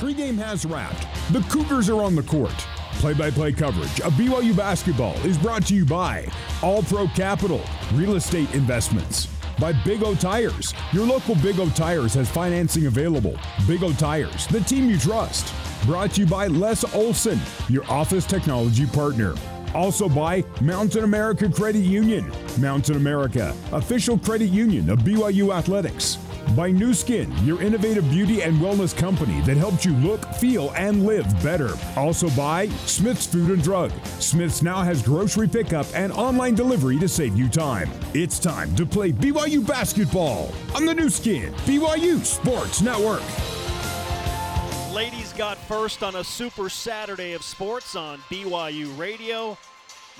Pregame has wrapped. The Cougars are on the court. Play by play coverage of BYU basketball is brought to you by All Pro Capital, Real Estate Investments, by Big O Tires. Your local Big O Tires has financing available. Big O Tires, the team you trust. Brought to you by Les Olson, your office technology partner. Also by Mountain America Credit Union. Mountain America, official credit union of BYU Athletics. By Nu Skin, your innovative beauty and wellness company that helps you look, feel, and live better. Also by Smith's Food and Drug. Smith's now has grocery pickup and online delivery to save you time. It's time to play BYU basketball on the Nu Skin, BYU Sports Network. Ladies got first on a super Saturday of sports on BYU Radio.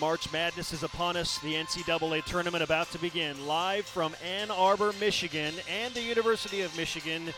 March Madness is upon us. The NCAA tournament about to begin. Live from Ann Arbor, Michigan, and the University of Michigan.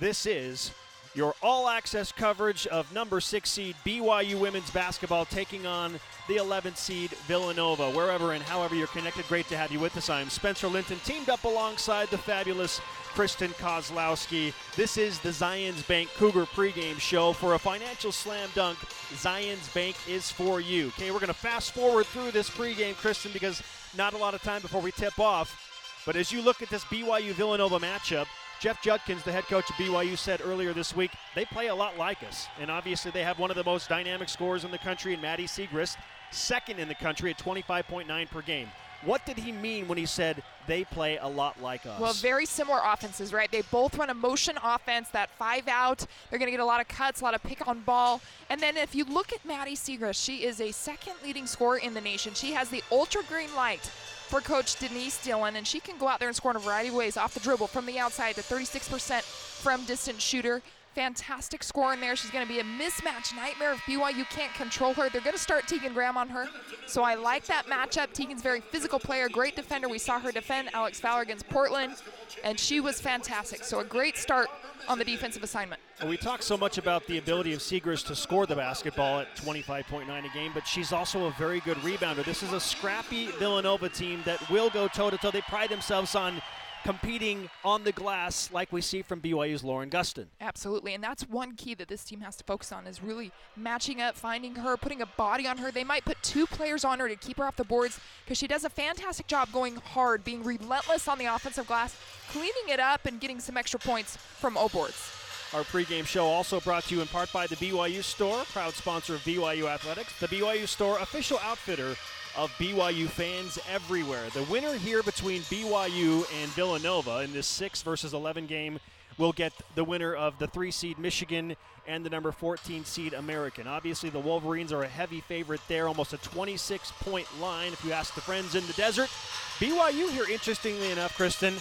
This is your all access coverage of number six seed BYU women's basketball taking on the 11th seed Villanova. Wherever and however you're connected, great to have you with us. I'm Spencer Linton, teamed up alongside the fabulous Kristen Kozlowski. This is the Zions Bank Cougar pregame show for a financial slam dunk. Zions Bank is for you. Okay, we're going to fast forward through this pregame, Kristen, because not a lot of time before we tip off. But as you look at this BYU Villanova matchup, Jeff Judkins, the head coach of BYU, said earlier this week they play a lot like us. And obviously, they have one of the most dynamic scorers in the country in Maddie Siegrist, second in the country at 25.9 per game. What did he mean when he said they play a lot like us? Well, very similar offenses, right? They both run a motion offense, that five out. They're going to get a lot of cuts, a lot of pick on ball. And then if you look at Maddie Siegrist, she is a second leading scorer in the nation. She has the ultra green light for Coach Denise Dillon, and she can go out there and score in a variety of ways off the dribble, from the outside to 36% from distance shooter. Fantastic score in there. She's going to be a mismatch nightmare if BYU can't control her. They're going to start Tegan Graham on her. So I like that matchup. Tegan's very physical player, great defender. We saw her defend Alex Fowler against Portland, and she was fantastic. So a great start on the defensive assignment. We talk so much about the ability of Siegrist to score the basketball at 25.9 a game, but she's also a very good rebounder. This is a scrappy Villanova team that will go toe to toe. They pride themselves on competing on the glass like we see from BYU's Lauren Gustin. Absolutely, and that's one key that this team has to focus on is really matching up, finding her, putting a body on her. They might put two players on her to keep her off the boards because she does a fantastic job going hard, being relentless on the offensive glass, cleaning it up, and getting some extra points from O boards. Our pregame show also brought to you in part by the BYU Store, proud sponsor of BYU Athletics, the BYU Store official outfitter of BYU fans everywhere. The winner here between BYU and Villanova in this 6 versus 11 game will get the winner of the 3 seed Michigan and the number 14 seed American. Obviously, the Wolverines are a heavy favorite there, almost a 26 point line if you ask the friends in the desert. BYU here, interestingly enough, Kristen,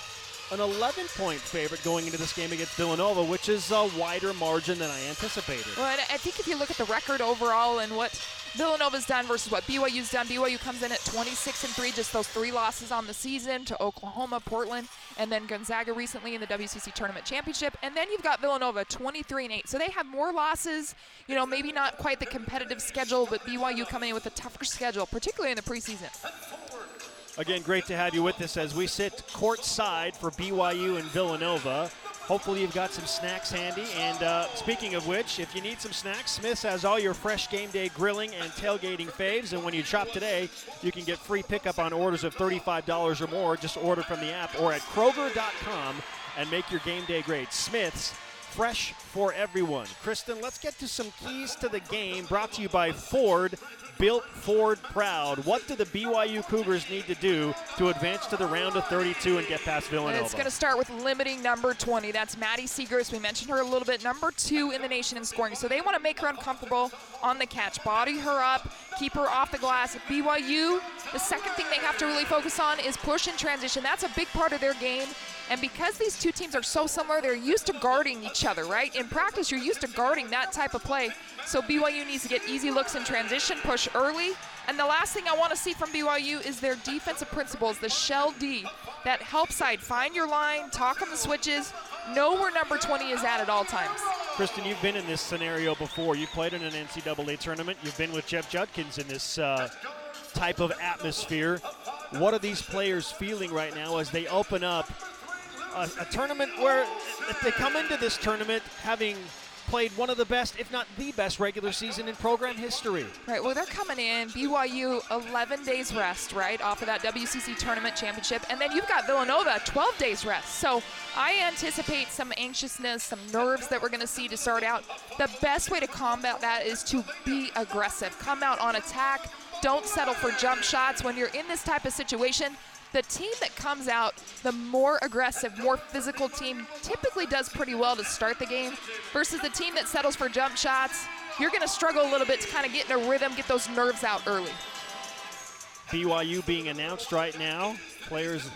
an 11 point favorite going into this game against Villanova, which is a wider margin than I anticipated. Well, I think if you look at the record overall and what Villanova's done versus what BYU's done, BYU comes in at 26 and 3, just those three losses on the season to Oklahoma, Portland, and then Gonzaga recently in the WCC Tournament Championship. And then you've got Villanova 23 and 8. So they have more losses, you know, maybe not quite the competitive schedule, but BYU coming in with a tougher schedule, particularly in the preseason. Again, great to have you with us as we sit courtside for BYU and Villanova. Hopefully, you've got some snacks handy. And uh, speaking of which, if you need some snacks, Smith's has all your fresh game day grilling and tailgating faves. And when you shop today, you can get free pickup on orders of $35 or more. Just order from the app or at Kroger.com and make your game day great. Smith's fresh for everyone. Kristen, let's get to some keys to the game brought to you by Ford built Ford proud. What do the BYU Cougars need to do to advance to the round of 32 and get past Villanova? It's going to start with limiting number 20. That's Maddie Siegrist. We mentioned her a little bit. Number two in the nation in scoring. So they want to make her uncomfortable on the catch, body her up, keep her off the glass. BYU, the second thing they have to really focus on is push and transition. That's a big part of their game. And because these two teams are so similar, they're used to guarding each other, right? In practice, you're used to guarding that type of play. So BYU needs to get easy looks in transition, push early. And the last thing I want to see from BYU is their defensive principles, the shell D, that help side. Find your line, talk on the switches, know where number 20 is at at all times. Kristen, you've been in this scenario before. You played in an NCAA tournament. You've been with Jeff Judkins in this uh, type of atmosphere. What are these players feeling right now as they open up a, a tournament where if they come into this tournament having played one of the best, if not the best, regular season in program history. Right. Well, they're coming in BYU 11 days rest, right, off of that WCC tournament championship, and then you've got Villanova 12 days rest. So I anticipate some anxiousness, some nerves that we're going to see to start out. The best way to combat that is to be aggressive. Come out on attack. Don't settle for jump shots when you're in this type of situation the team that comes out the more aggressive, more physical team typically does pretty well to start the game versus the team that settles for jump shots. You're going to struggle a little bit to kind of get in a rhythm, get those nerves out early. BYU being announced right now. Players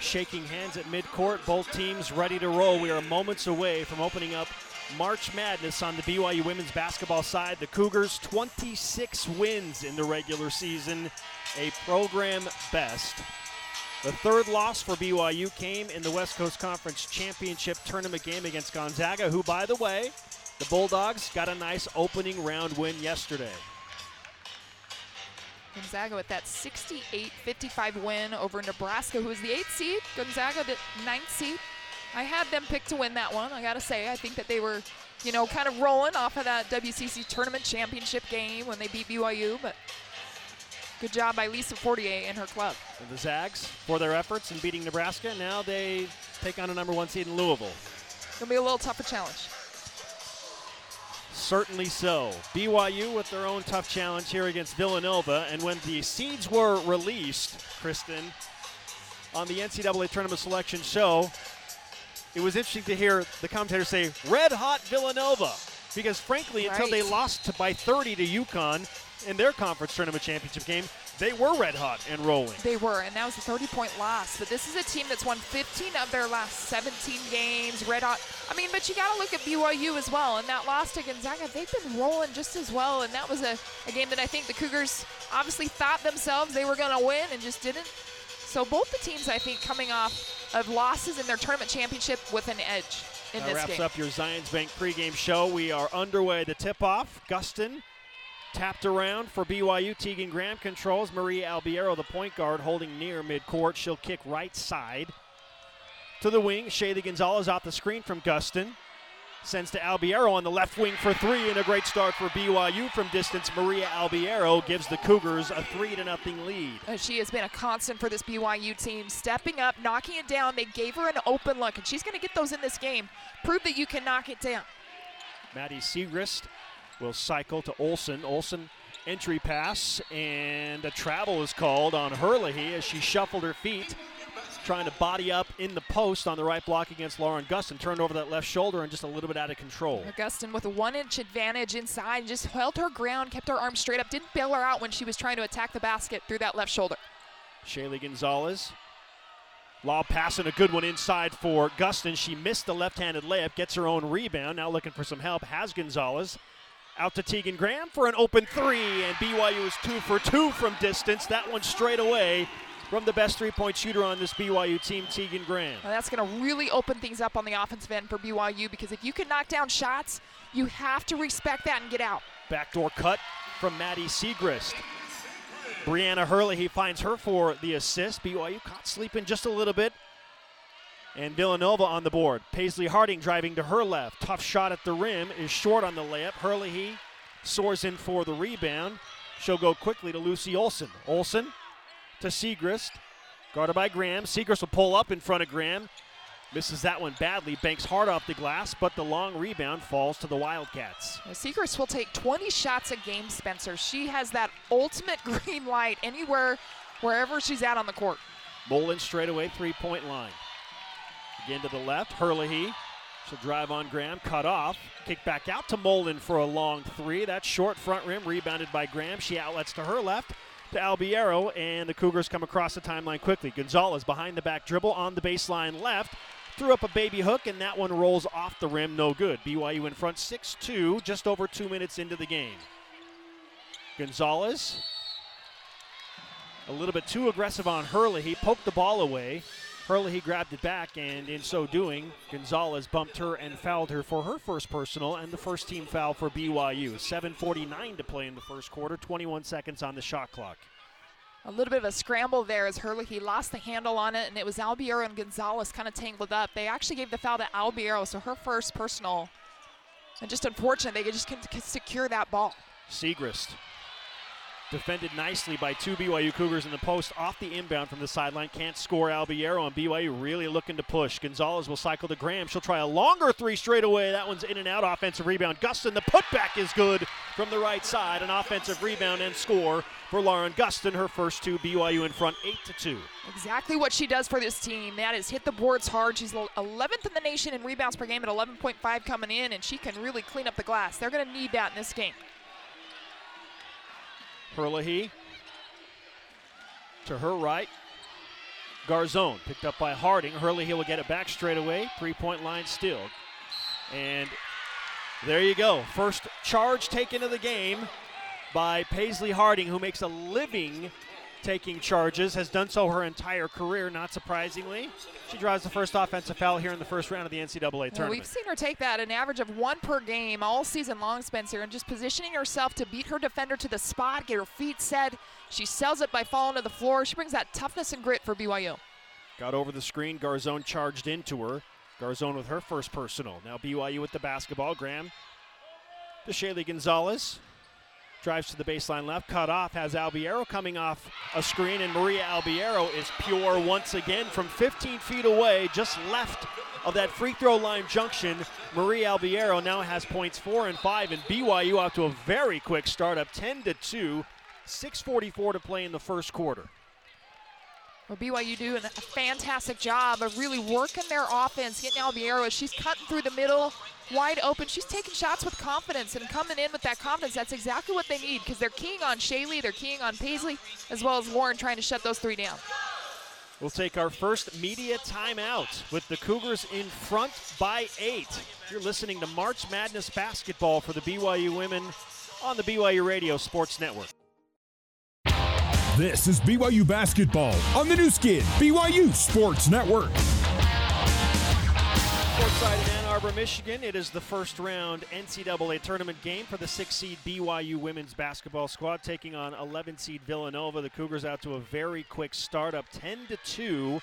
shaking hands at midcourt. Both teams ready to roll. We are moments away from opening up March Madness on the BYU women's basketball side. The Cougars 26 wins in the regular season, a program best. The third loss for BYU came in the West Coast Conference Championship tournament game against Gonzaga, who, by the way, the Bulldogs got a nice opening round win yesterday. Gonzaga with that 68-55 win over Nebraska, who is the eighth seed. Gonzaga, the ninth seed. I had them picked to win that one. I gotta say, I think that they were, you know, kind of rolling off of that WCC tournament championship game when they beat BYU, but Good job by Lisa Fortier and her club. And the Zags, for their efforts in beating Nebraska, now they take on a number one seed in Louisville. Gonna be a little tougher challenge. Certainly so. BYU with their own tough challenge here against Villanova. And when the seeds were released, Kristen, on the NCAA tournament selection show, it was interesting to hear the commentators say, red hot Villanova. Because frankly, right. until they lost to, by 30 to UConn, in their conference tournament championship game, they were red hot and rolling. They were, and that was a 30 point loss. But this is a team that's won 15 of their last 17 games, red hot. I mean, but you got to look at BYU as well. And that loss to Gonzaga, they've been rolling just as well. And that was a, a game that I think the Cougars obviously thought themselves they were going to win and just didn't. So both the teams, I think, coming off of losses in their tournament championship with an edge in that this wraps game. up your Zions Bank pregame show. We are underway. The tip-off, Gustin Tapped around for BYU. Tegan Graham controls. Maria Albiero, the point guard, holding near midcourt. She'll kick right side to the wing. Shaylee Gonzalez off the screen from Gustin. Sends to Albiero on the left wing for three, and a great start for BYU from distance. Maria Albiero gives the Cougars a three to nothing lead. Uh, she has been a constant for this BYU team, stepping up, knocking it down. They gave her an open look, and she's going to get those in this game. Prove that you can knock it down. Maddie Siegrist will cycle to Olsen. Olsen entry pass, and a travel is called on Herlihy as she shuffled her feet, trying to body up in the post on the right block against Lauren Gustin. Turned over that left shoulder and just a little bit out of control. Gustin with a one inch advantage inside, just held her ground, kept her arm straight up, didn't bail her out when she was trying to attack the basket through that left shoulder. Shaylee Gonzalez Law passing a good one inside for Gustin. She missed the left handed layup, gets her own rebound. Now looking for some help. Has Gonzalez. Out to Tegan Graham for an open three, and BYU is two for two from distance. That one straight away from the best three point shooter on this BYU team, Tegan Graham. Well, that's going to really open things up on the offensive end for BYU because if you can knock down shots, you have to respect that and get out. Backdoor cut from Maddie Siegrist. Brianna Herlihy finds her for the assist. BYU caught sleeping just a little bit and Villanova on the board. Paisley Harding driving to her left. Tough shot at the rim is short on the layup. Herlihy soars in for the rebound. She'll go quickly to Lucy Olsen. Olsen to Siegrist. Guarded by Graham. Siegrist will pull up in front of Graham. Misses that one badly. Banks hard off the glass, but the long rebound falls to the Wildcats. Siegrist will take 20 shots a game, Spencer. She has that ultimate green light anywhere, wherever she's at on the court. Mullen straight away, three point line. Again to the left. Herlihy. She'll drive on Graham, cut off. Kick back out to Mullen for a long three. That's short front rim, rebounded by Graham. She outlets to her left to Albiero, and the Cougars come across the timeline quickly. Gonzalez behind the back dribble on the baseline left. Threw up a baby hook, and that one rolls off the rim, no good. BYU in front 6 2, just over two minutes into the game. Gonzalez, a little bit too aggressive on Herlihy poked the ball away. Herlihy grabbed it back, and in so doing, Gonzalez bumped her and fouled her for her first personal and the first team foul for BYU. 7.49 to play in the first quarter, 21 seconds on the shot clock. A little bit of a scramble there as Herlihy lost the handle on it, and it was Albiero and Gonzalez kind of tangled up. They actually gave the foul to Albiero, so her first personal And just unfortunate, they just couldn't secure that ball. Siegrist defended nicely by two BYU Cougars in the post off the inbound from the sideline. Can't score Albiero, and BYU really looking to push. Gonzalez will cycle to Graham. She'll try a longer three straight away. That one's in and out. Offensive rebound. Gustin, the putback is good from the right side. An offensive rebound and score for Lauren Gustin. Her first two, BYU in front, 8 to 2. Exactly what she does for this team. That is hit the boards hard. She's 11th in the nation in rebounds per game at 11.5 coming in, and she can really clean up the glass. They're going to need that in this game. Herlihy to her right. Garzone picked up by Harding. Herlihy will get it back straight away. Three point line still. And there you go. First charge taken of the game by Paisley Harding, who makes a living taking charges, has done so her entire career, not surprisingly. She drives the first offensive foul here in the first round of the NCAA tournament. Well, we've seen her take that, an average of one per game all season long, Spencer, and just positioning herself to beat her defender to the spot, get her feet set. She sells it by falling to the floor. She brings that toughness and grit for BYU. Got over the screen. Garzone charged into her. Garzone with her first personal. Now BYU with the basketball. Graham to Shaylee Gonzalez. Drives to the baseline left, cut off, has Albiero coming off a screen, and Maria Albiero is pure once again from 15 feet away, just left of that free throw line junction. Maria Albiero now has points four and five, and BYU off to a very quick start up 10 to 2, 6.44 to play in the first quarter. Well, BYU doing a fantastic job of really working their offense, getting Albiero as she's cutting through the middle, wide open. She's taking shots with confidence and coming in with that confidence. That's exactly what they need because they're keying on Shaylee, they're keying on Paisley, as well as Lauren trying to shut those three down. We'll take our first media timeout with the Cougars in front by eight. You're listening to March Madness basketball for the BYU women on the BYU Radio Sports Network. This is BYU basketball on the Nu Skin, BYU Sports Network. Courtside in Ann Arbor, Michigan. It is the first round NCAA tournament game for the six seed BYU women's basketball squad taking on 11 seed Villanova. The Cougars out to a very quick start, up 10 to 2.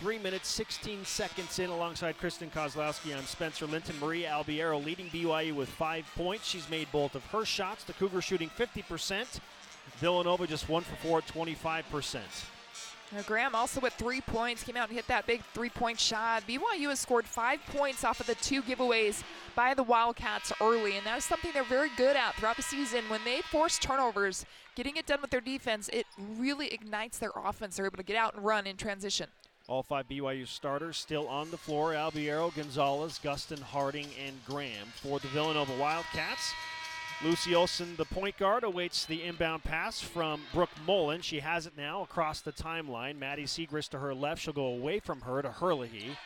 Three minutes, 16 seconds in, alongside Kristen Kozlowski on Spencer Linton. Maria Albiero leading BYU with five points. She's made both of her shots. The Cougars shooting 50%. Villanova just one for four at 25%. Now, Graham also with three points, came out and hit that big three point shot. BYU has scored five points off of the two giveaways by the Wildcats early, and that is something they're very good at throughout the season. When they force turnovers, getting it done with their defense, it really ignites their offense. They're able to get out and run in transition. All five BYU starters still on the floor Albiero, Gonzalez, Gustin, Harding, and Graham for the Villanova Wildcats. Lucy Olsen, the point guard, awaits the inbound pass from Brooke Mullen. She has it now across the timeline. Maddie Siegrist to her left. She'll go away from her to Herlihy.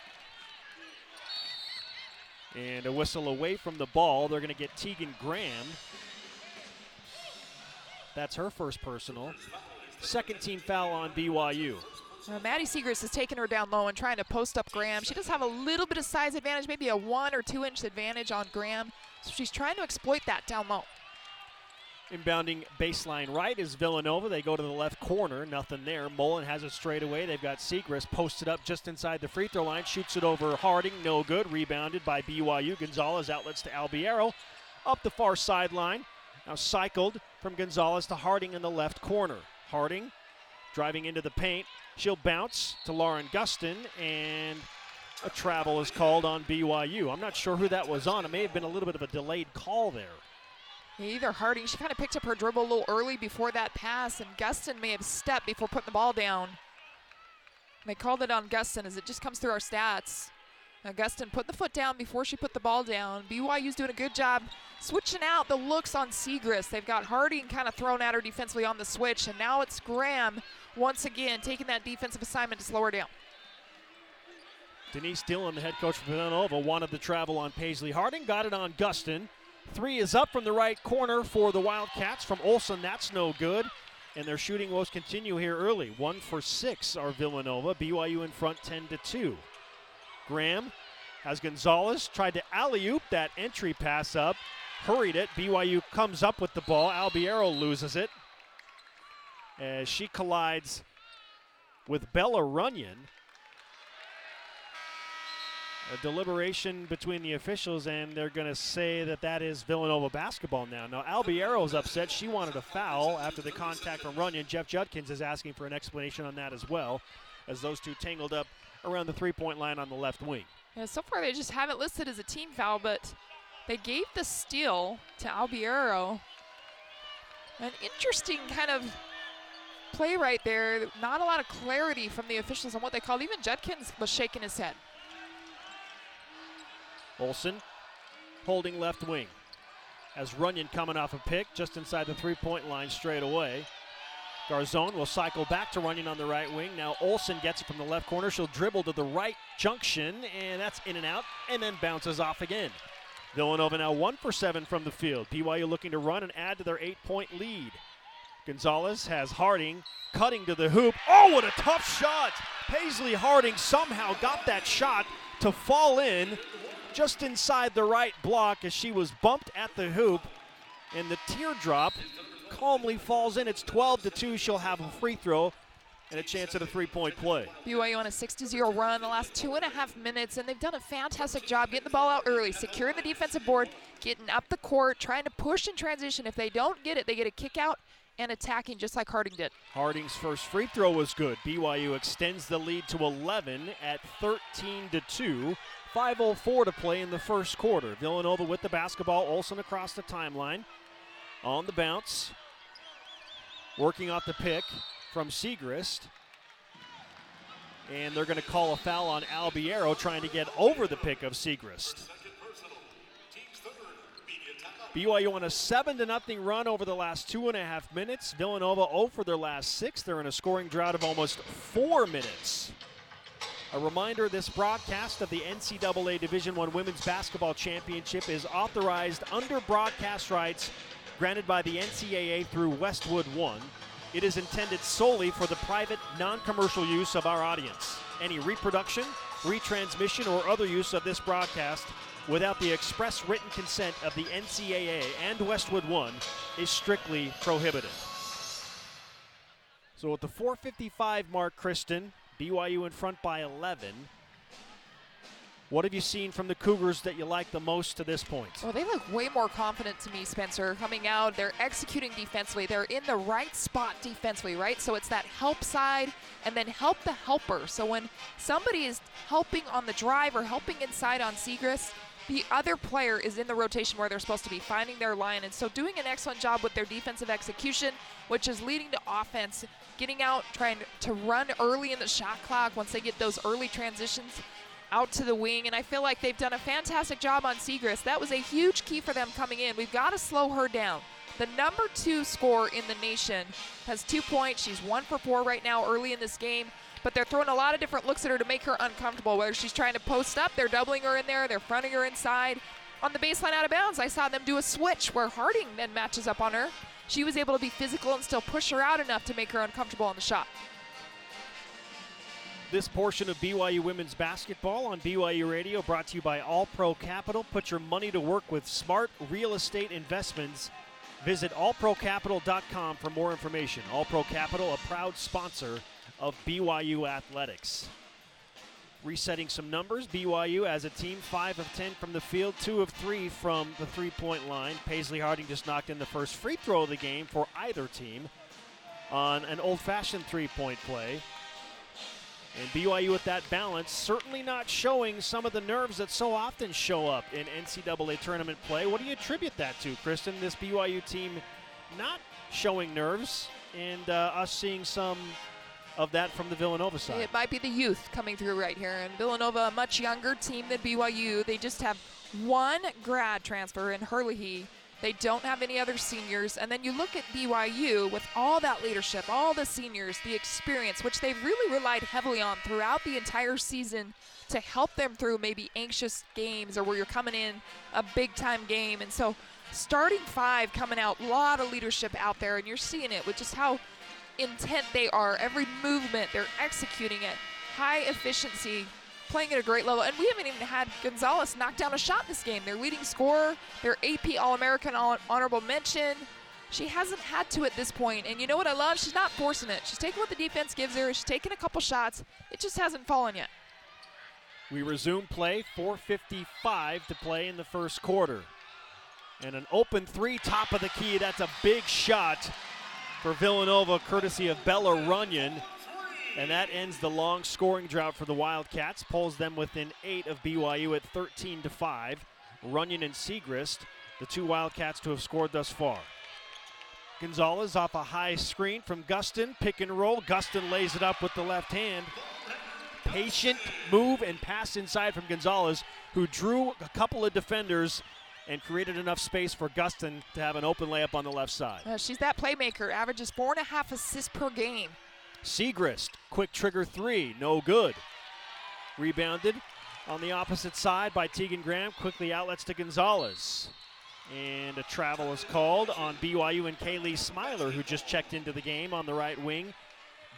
And a whistle away from the ball. They're going to get Tegan Graham. That's her first personal. Second team foul on BYU. Well, Maddie Siegrist has taken her down low and trying to post up Graham. She does have a little bit of size advantage, maybe a one or two inch advantage on Graham. So she's trying to exploit that down low. Inbounding baseline right is Villanova. They go to the left corner. Nothing there. Mullen has it straight away. They've got Siegrist posted up just inside the free throw line. Shoots it over Harding. No good. Rebounded by BYU. Gonzalez outlets to Albiero. Up the far sideline. Now cycled from Gonzalez to Harding in the left corner. Harding driving into the paint. She'll bounce to Lauren Gustin and a travel is called on BYU. I'm not sure who that was on. It may have been a little bit of a delayed call there. Either Harding, she kind of picked up her dribble a little early before that pass, and Gustin may have stepped before putting the ball down. They called it on Gustin as it just comes through our stats. Now Gustin put the foot down before she put the ball down. BYU's doing a good job switching out the looks on Siegrist. They've got Harding kind of thrown at her defensively on the switch, and now it's Graham once again taking that defensive assignment to slow her down. Denise Dillon, the head coach for Villanova, wanted the travel on Paisley Harding, got it on Gustin. Three is up from the right corner for the Wildcats from Olsen. That's no good. And their shooting woes continue here early. One for six are Villanova. BYU in front 10 to 2. Graham has Gonzalez tried to alley oop that entry pass up, hurried it. BYU comes up with the ball. Albiero loses it as she collides with Bella Runyon. a deliberation between the officials, and they're going to say that that is Villanova basketball now. Now, Albiero's upset. She wanted a foul after the contact from Runyon. Jeff Judkins is asking for an explanation on that as well, as those two tangled up around the three point line on the left wing. Yeah, so far they just have it listed as a team foul, but they gave the steal to Albiero. An interesting kind of play right there. Not a lot of clarity from the officials on what they called. Even Judkins was shaking his head. Olsen holding left wing. As Runyon coming off a pick just inside the three point line straight away. Garzon will cycle back to Runyon on the right wing. Now Olsen gets it from the left corner. She'll dribble to the right junction, and that's in and out, and then bounces off again. Villanova now one for seven from the field. BYU looking to run and add to their eight point lead. Gonzalez has Harding cutting to the hoop. Oh, what a tough shot! Paisley Harding somehow got that shot to fall in just inside the right block as she was bumped at the hoop. And the teardrop calmly falls in. It's 12 to 2. She'll have a free throw and a chance at a three point play. BYU on a 6 0 run the last two and a half minutes, and they've done a fantastic job getting the ball out early, securing the defensive board, getting up the court, trying to push in transition. If they don't get it, they get a kick out and attacking just like Harding did. Harding's first free throw was good. BYU extends the lead to 11 at 13 to 2. 5.04 to play in the first quarter. Villanova with the basketball. Olsen across the timeline. On the bounce. Working off the pick from Siegrist. And they're going to call a foul on Albiero trying to get over the pick of Siegrist. BYU on a 7 to nothing run over the last two and a half minutes. Villanova 0 for their last six. They're in a scoring drought of almost four minutes. A reminder this broadcast of the NCAA Division I Women's Basketball Championship is authorized under broadcast rights granted by the NCAA through Westwood One. It is intended solely for the private, non commercial use of our audience. Any reproduction, retransmission, or other use of this broadcast without the express written consent of the NCAA and Westwood One is strictly prohibited. So at the 455 mark, Kristen, BYU in front by 11. What have you seen from the Cougars that you like the most to this point? Well, they look way more confident to me, Spencer. Coming out, they're executing defensively. They're in the right spot defensively, right? So it's that help side and then help the helper. So when somebody is helping on the drive or helping inside on Siegrist, the other player is in the rotation where they're supposed to be finding their line. And so doing an excellent job with their defensive execution, which is leading to offense, getting out, trying to run early in the shot clock once they get those early transitions out to the wing. And I feel like they've done a fantastic job on Siegrist. That was a huge key for them coming in. We've got to slow her down. The number two scorer in the nation has two points. She's one for four right now early in this game but they're throwing a lot of different looks at her to make her uncomfortable. Whether she's trying to post up, they're doubling her in there, they're fronting her inside. On the baseline out of bounds, I saw them do a switch where Harding then matches up on her. She was able to be physical and still push her out enough to make her uncomfortable on the shot. This portion of BYU women's basketball on BYU Radio brought to you by All Pro Capital. Put your money to work with smart real estate investments. Visit allprocapital.com for more information. All Pro Capital, a proud sponsor of BYU athletics. Resetting some numbers, BYU as a team, 5 of 10 from the field, 2 of 3 from the three point line. Paisley Harding just knocked in the first free throw of the game for either team on an old fashioned three point play. And BYU with that balance, certainly not showing some of the nerves that so often show up in NCAA tournament play. What do you attribute that to, Kristen? This BYU team not showing nerves and uh, us seeing some of that from the Villanova side. It might be the youth coming through right here. And Villanova, a much younger team than BYU. They just have one grad transfer in Herlihy. They don't have any other seniors. And then you look at BYU with all that leadership, all the seniors, the experience, which they've really relied heavily on throughout the entire season to help them through maybe anxious games or where you're coming in a big time game. And so starting five coming out, a lot of leadership out there, and you're seeing it with just how intent they are. Every movement, they're executing it. High efficiency, playing at a great level. And we haven't even had Gonzalez knock down a shot this game. Their leading scorer, their AP All American honorable mention. She hasn't had to at this point. And you know what I love? She's not forcing it. She's taking what the defense gives her. She's taking a couple shots. It just hasn't fallen yet. We resume play, 4.55 to play in the first quarter. And an open three, top of the key. That's a big shot for Villanova, courtesy of Bella Runyon. And that ends the long scoring drought for the Wildcats, pulls them within eight of BYU at 13 to 5. Runyon and Siegrist, the two Wildcats to have scored thus far. Gonzalez off a high screen from Gustin, pick and roll. Gustin lays it up with the left hand patient move and pass inside from Gonzalez, who drew a couple of defenders and created enough space for Gustin to have an open layup on the left side. Uh, she's that playmaker, averages four and a half assists per game. Siegrist, quick trigger three, no good. Rebounded on the opposite side by Tegan Graham, quickly outlets to Gonzalez. And a travel is called on BYU and Kaylee Smiler, who just checked into the game on the right wing.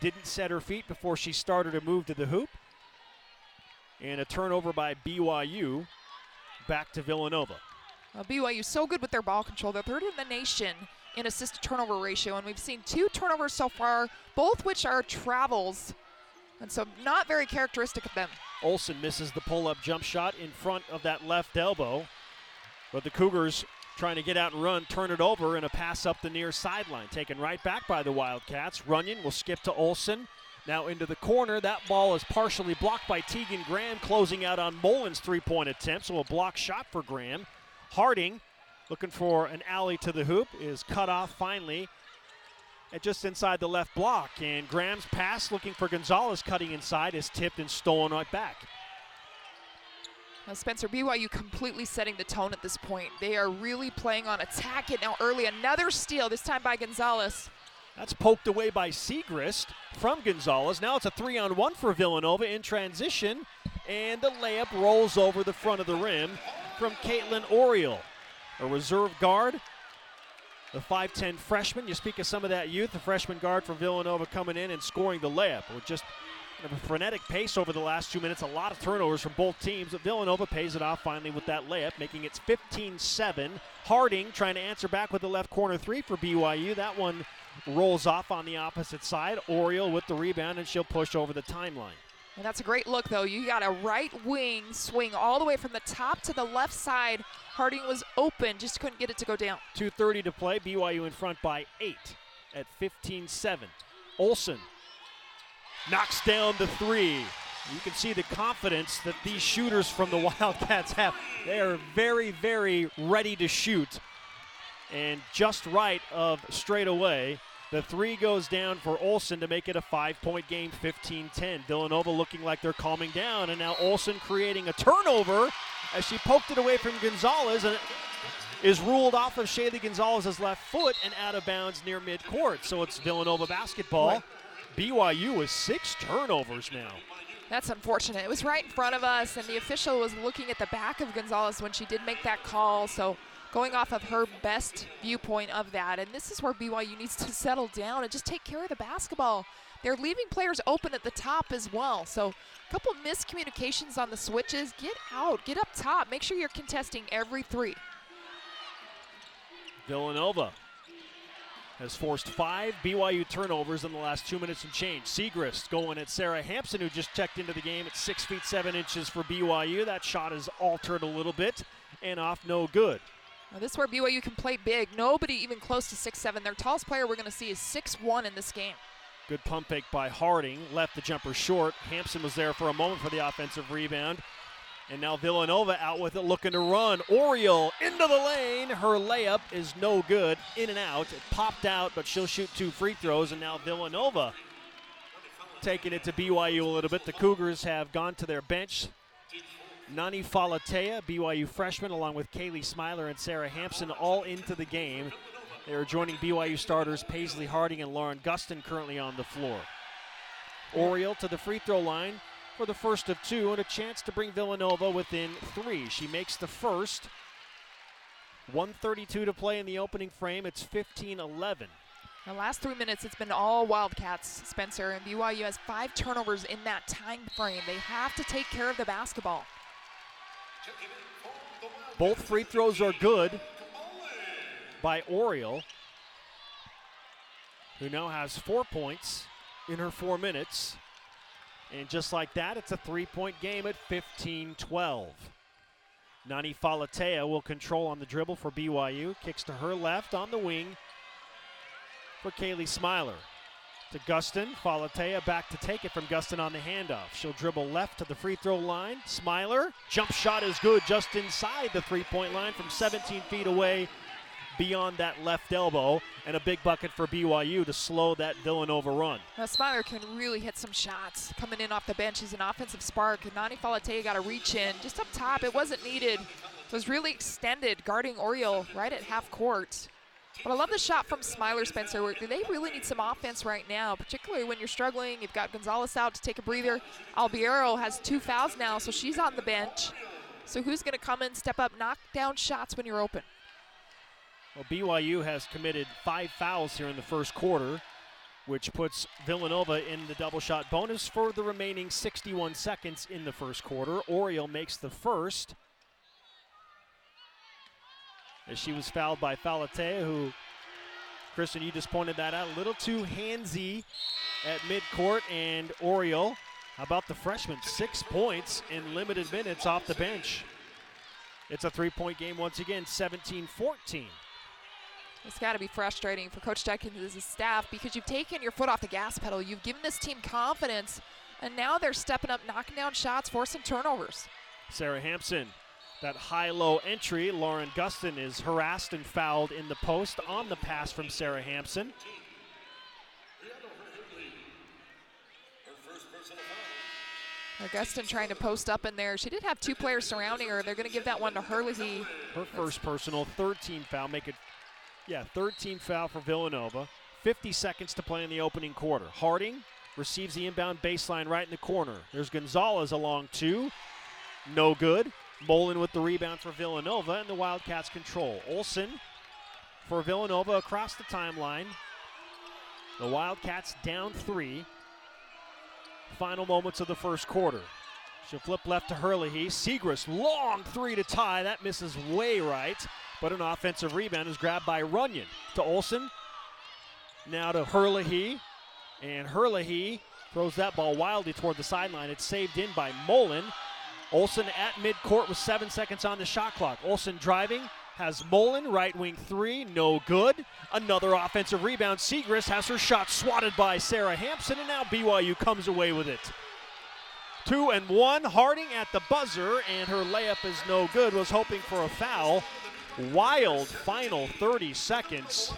Didn't set her feet before she started to move to the hoop. And a turnover by BYU back to Villanova. Uh, BYU so good with their ball control. They're third in the nation in assist turnover ratio, and we've seen two turnovers so far, both which are travels, and so not very characteristic of them. Olsen misses the pull up jump shot in front of that left elbow, but the Cougars trying to get out and run, turn it over, and a pass up the near sideline. Taken right back by the Wildcats. Runyon will skip to Olsen. Now into the corner. That ball is partially blocked by Tegan Graham, closing out on Mullen's three point attempt. So a block shot for Graham. Harding, looking for an alley to the hoop, is cut off finally at just inside the left block. And Graham's pass, looking for Gonzalez cutting inside, is tipped and stolen right back. Now Spencer, BYU completely setting the tone at this point. They are really playing on attack it now early. Another steal, this time by Gonzalez. That's poked away by Siegrist from Gonzalez. Now it's a three on one for Villanova in transition, and the layup rolls over the front of the rim from Kaitlyn Orihel, a reserve guard. The 5'10 freshman. You speak of some of that youth, the freshman guard from Villanova coming in and scoring the layup. With just a frenetic pace over the last two minutes, a lot of turnovers from both teams. But Villanova pays it off finally with that layup, making it 15 7. Harding trying to answer back with the left corner three for BYU. That one rolls off on the opposite side. Orihel with the rebound, and she'll push over the timeline. And that's a great look, though. You got a right wing swing all the way from the top to the left side. Harding was open, just couldn't get it to go down. 2.30 to play. BYU in front by eight at 15 7. Olsen knocks down the three. You can see the confidence that these shooters from the Wildcats have. They are very, very ready to shoot. And just right of straight away. The three goes down for Olsen to make it a five point game, 15 10. Villanova looking like they're calming down, and now Olsen creating a turnover as she poked it away from Gonzalez and is ruled off of Shaylee Gonzalez's left foot and out of bounds near midcourt. So it's Villanova basketball. BYU with six turnovers now. That's unfortunate. It was right in front of us, and the official was looking at the back of Gonzalez when she did make that call. So going off of her best viewpoint of that. And this is where BYU needs to settle down and just take care of the basketball. They're leaving players open at the top as well. So a couple miscommunications on the switches. Get out, get up top. Make sure you're contesting every three. Villanova has forced five BYU turnovers in the last two minutes and change. Siegrist going at Sarah Hamson, who just checked into the game at six feet seven inches for BYU. That shot is altered a little bit and off no good. Now this is where BYU can play big. Nobody even close to six seven. Their tallest player we're going to see is six one in this game. Good pump fake by Harding. Left the jumper short. Hamson was there for a moment for the offensive rebound. And now Villanova out with it, looking to run. Orihel into the lane. Her layup is no good. In and out. It popped out, but she'll shoot two free throws. And now Villanova taking it to BYU a little bit. The Cougars have gone to their bench. Nani Falatea, BYU freshman, along with Kaylee Smiler and Sarah Hamson, all into the game. They are joining BYU starters Paisley Harding and Lauren Gustin currently on the floor. Orihel to the free throw line for the first of two and a chance to bring Villanova within three. She makes the first. 132 to play in the opening frame. It's 15 11. The last three minutes, it's been all Wildcats, Spencer, and BYU has five turnovers in that time frame. They have to take care of the basketball. Both free throws are good by Orihel, who now has four points in her four minutes. And just like that, it's a three point game at 15 12. Nani Falatea will control on the dribble for BYU. Kicks to her left on the wing for Kaylee Smiler. To Gustin. Falatea back to take it from Gustin on the handoff. She'll dribble left to the free throw line. Smiler. Jump shot is good just inside the three point line from 17 feet away beyond that left elbow, and a big bucket for BYU to slow that Villanova run. Now Smiler can really hit some shots coming in off the bench. He's an offensive spark. And Nani Falatea got a reach in just up top. It wasn't needed. It was really extended, guarding Orihel right at half court. But I love the shot from Smiler Spencer. Do they really need some offense right now, particularly when you're struggling? You've got Gonzalez out to take a breather. Albiero has two fouls now, so she's on the bench. So who's going to come in, step up, knock down shots when you're open? Well, BYU has committed five fouls here in the first quarter, which puts Villanova in the double shot bonus for the remaining 61 seconds in the first quarter. Orihel makes the first. As she was fouled by Falatea, who, Kristen, you just pointed that out, a little too handsy at midcourt. And Orihel, how about the freshman? Six points in limited minutes off the bench. It's a three point game once again, 17 14. It's got to be frustrating for Coach Judkins and his staff because you've taken your foot off the gas pedal. You've given this team confidence, and now they're stepping up, knocking down shots, forcing turnovers. Sarah Hamson, that high low entry. Lauren Gustin is harassed and fouled in the post on the pass from Sarah Hamson. Augustin trying to post up in there. She did have two players surrounding her. They're going to give that one to Herlihy. Her first personal, 13 foul, make it yeah, third team foul for Villanova. 50 seconds to play in the opening quarter. Harding receives the inbound baseline right in the corner. There's Gonzalez along two. No good. Mullen with the rebound for Villanova, and the Wildcats control. Olsen for Villanova across the timeline. The Wildcats down three. Final moments of the first quarter. She'll flip left to Herlihy. Siegrist, long three to tie. That misses way right but an offensive rebound is grabbed by Runyon to Olsen. Now to Herlihy, and Herlihy throws that ball wildly toward the sideline. It's saved in by Mullen. Olsen at midcourt with seven seconds on the shot clock. Olsen driving, has Mullen, right wing three, no good. Another offensive rebound. Siegrist has her shot swatted by Sarah Hamson, and now BYU comes away with it. Two and one. Harding at the buzzer, and her layup is no good. Was hoping for a foul wild final 30 seconds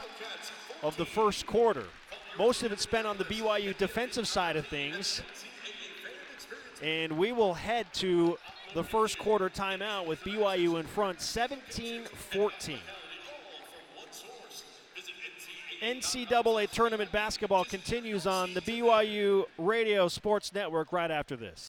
of the first quarter. Most of it spent on the BYU defensive side of things. And we will head to the first quarter timeout with BYU in front 17 14. NCAA tournament basketball continues on the BYU Radio Sports Network right after this.